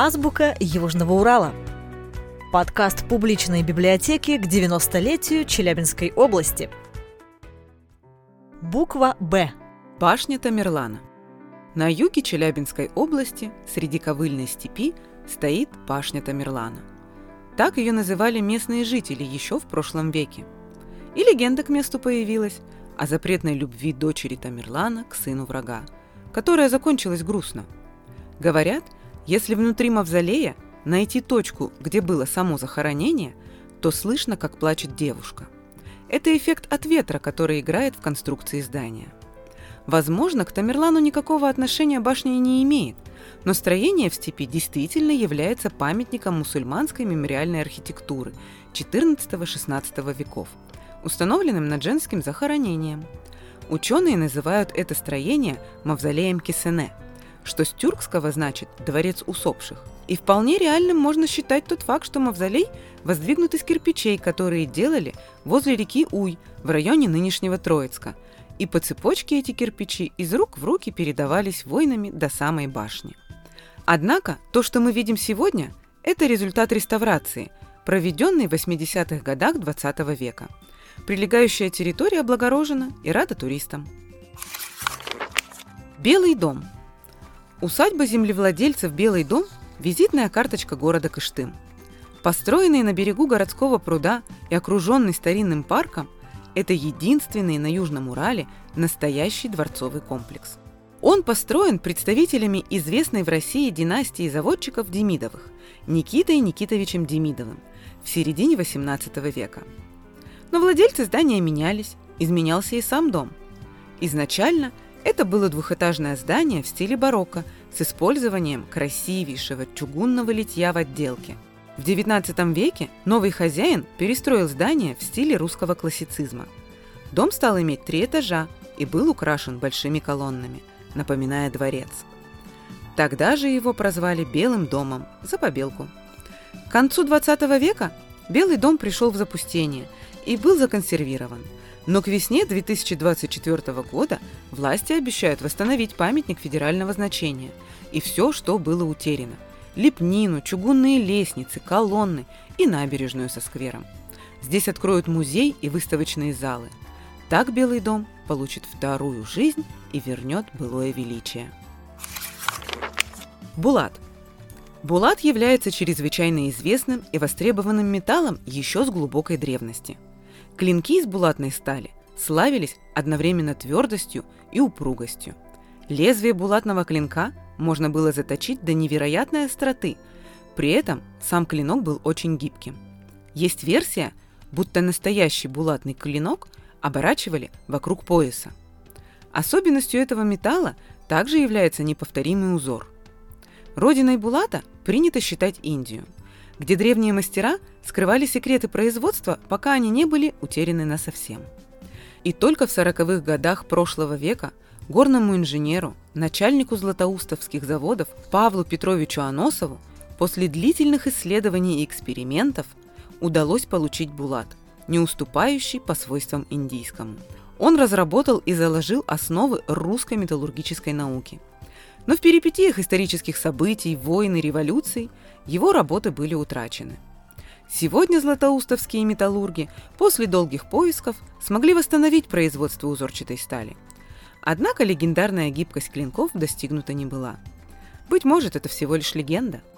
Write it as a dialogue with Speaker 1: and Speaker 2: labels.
Speaker 1: Азбука Южного Урала. Подкаст публичной библиотеки к 90-летию Челябинской области. Буква «Б».
Speaker 2: Башня Тамерлана. На юге Челябинской области, среди ковыльной степи, стоит башня Тамерлана. Так ее называли местные жители еще в прошлом веке. И легенда к месту появилась о запретной любви дочери Тамерлана к сыну врага, которая закончилась грустно. Говорят, если внутри мавзолея найти точку, где было само захоронение, то слышно, как плачет девушка. Это эффект от ветра, который играет в конструкции здания. Возможно, к Тамерлану никакого отношения башня не имеет, но строение в степи действительно является памятником мусульманской мемориальной архитектуры XIV-XVI веков, установленным над женским захоронением. Ученые называют это строение мавзолеем Кисене – что с тюркского значит «дворец усопших». И вполне реальным можно считать тот факт, что мавзолей воздвигнут из кирпичей, которые делали возле реки Уй в районе нынешнего Троицка. И по цепочке эти кирпичи из рук в руки передавались воинами до самой башни. Однако то, что мы видим сегодня, это результат реставрации, проведенной в 80-х годах 20 века. Прилегающая территория облагорожена и рада туристам. Белый дом – Усадьба землевладельцев «Белый дом» – визитная карточка города Кыштым. Построенный на берегу городского пруда и окруженный старинным парком, это единственный на Южном Урале настоящий дворцовый комплекс. Он построен представителями известной в России династии заводчиков Демидовых Никитой Никитовичем Демидовым в середине XVIII века. Но владельцы здания менялись, изменялся и сам дом. Изначально – это было двухэтажное здание в стиле барокко с использованием красивейшего чугунного литья в отделке. В XIX веке новый хозяин перестроил здание в стиле русского классицизма. Дом стал иметь три этажа и был украшен большими колоннами, напоминая дворец. Тогда же его прозвали Белым домом за побелку. К концу XX века Белый дом пришел в запустение и был законсервирован – но к весне 2024 года власти обещают восстановить памятник федерального значения и все, что было утеряно. Лепнину, чугунные лестницы, колонны и набережную со сквером. Здесь откроют музей и выставочные залы. Так Белый дом получит вторую жизнь и вернет былое величие. Булат. Булат является чрезвычайно известным и востребованным металлом еще с глубокой древности – Клинки из булатной стали славились одновременно твердостью и упругостью. Лезвие булатного клинка можно было заточить до невероятной остроты, при этом сам клинок был очень гибким. Есть версия, будто настоящий булатный клинок оборачивали вокруг пояса. Особенностью этого металла также является неповторимый узор. Родиной булата принято считать Индию – где древние мастера скрывали секреты производства, пока они не были утеряны насовсем. И только в сороковых годах прошлого века горному инженеру, начальнику златоустовских заводов Павлу Петровичу Аносову после длительных исследований и экспериментов удалось получить булат, не уступающий по свойствам индийскому. Он разработал и заложил основы русской металлургической науки. Но в перипетиях исторических событий, войн и революций его работы были утрачены. Сегодня златоустовские металлурги после долгих поисков смогли восстановить производство узорчатой стали. Однако легендарная гибкость клинков достигнута не была. Быть может, это всего лишь легенда –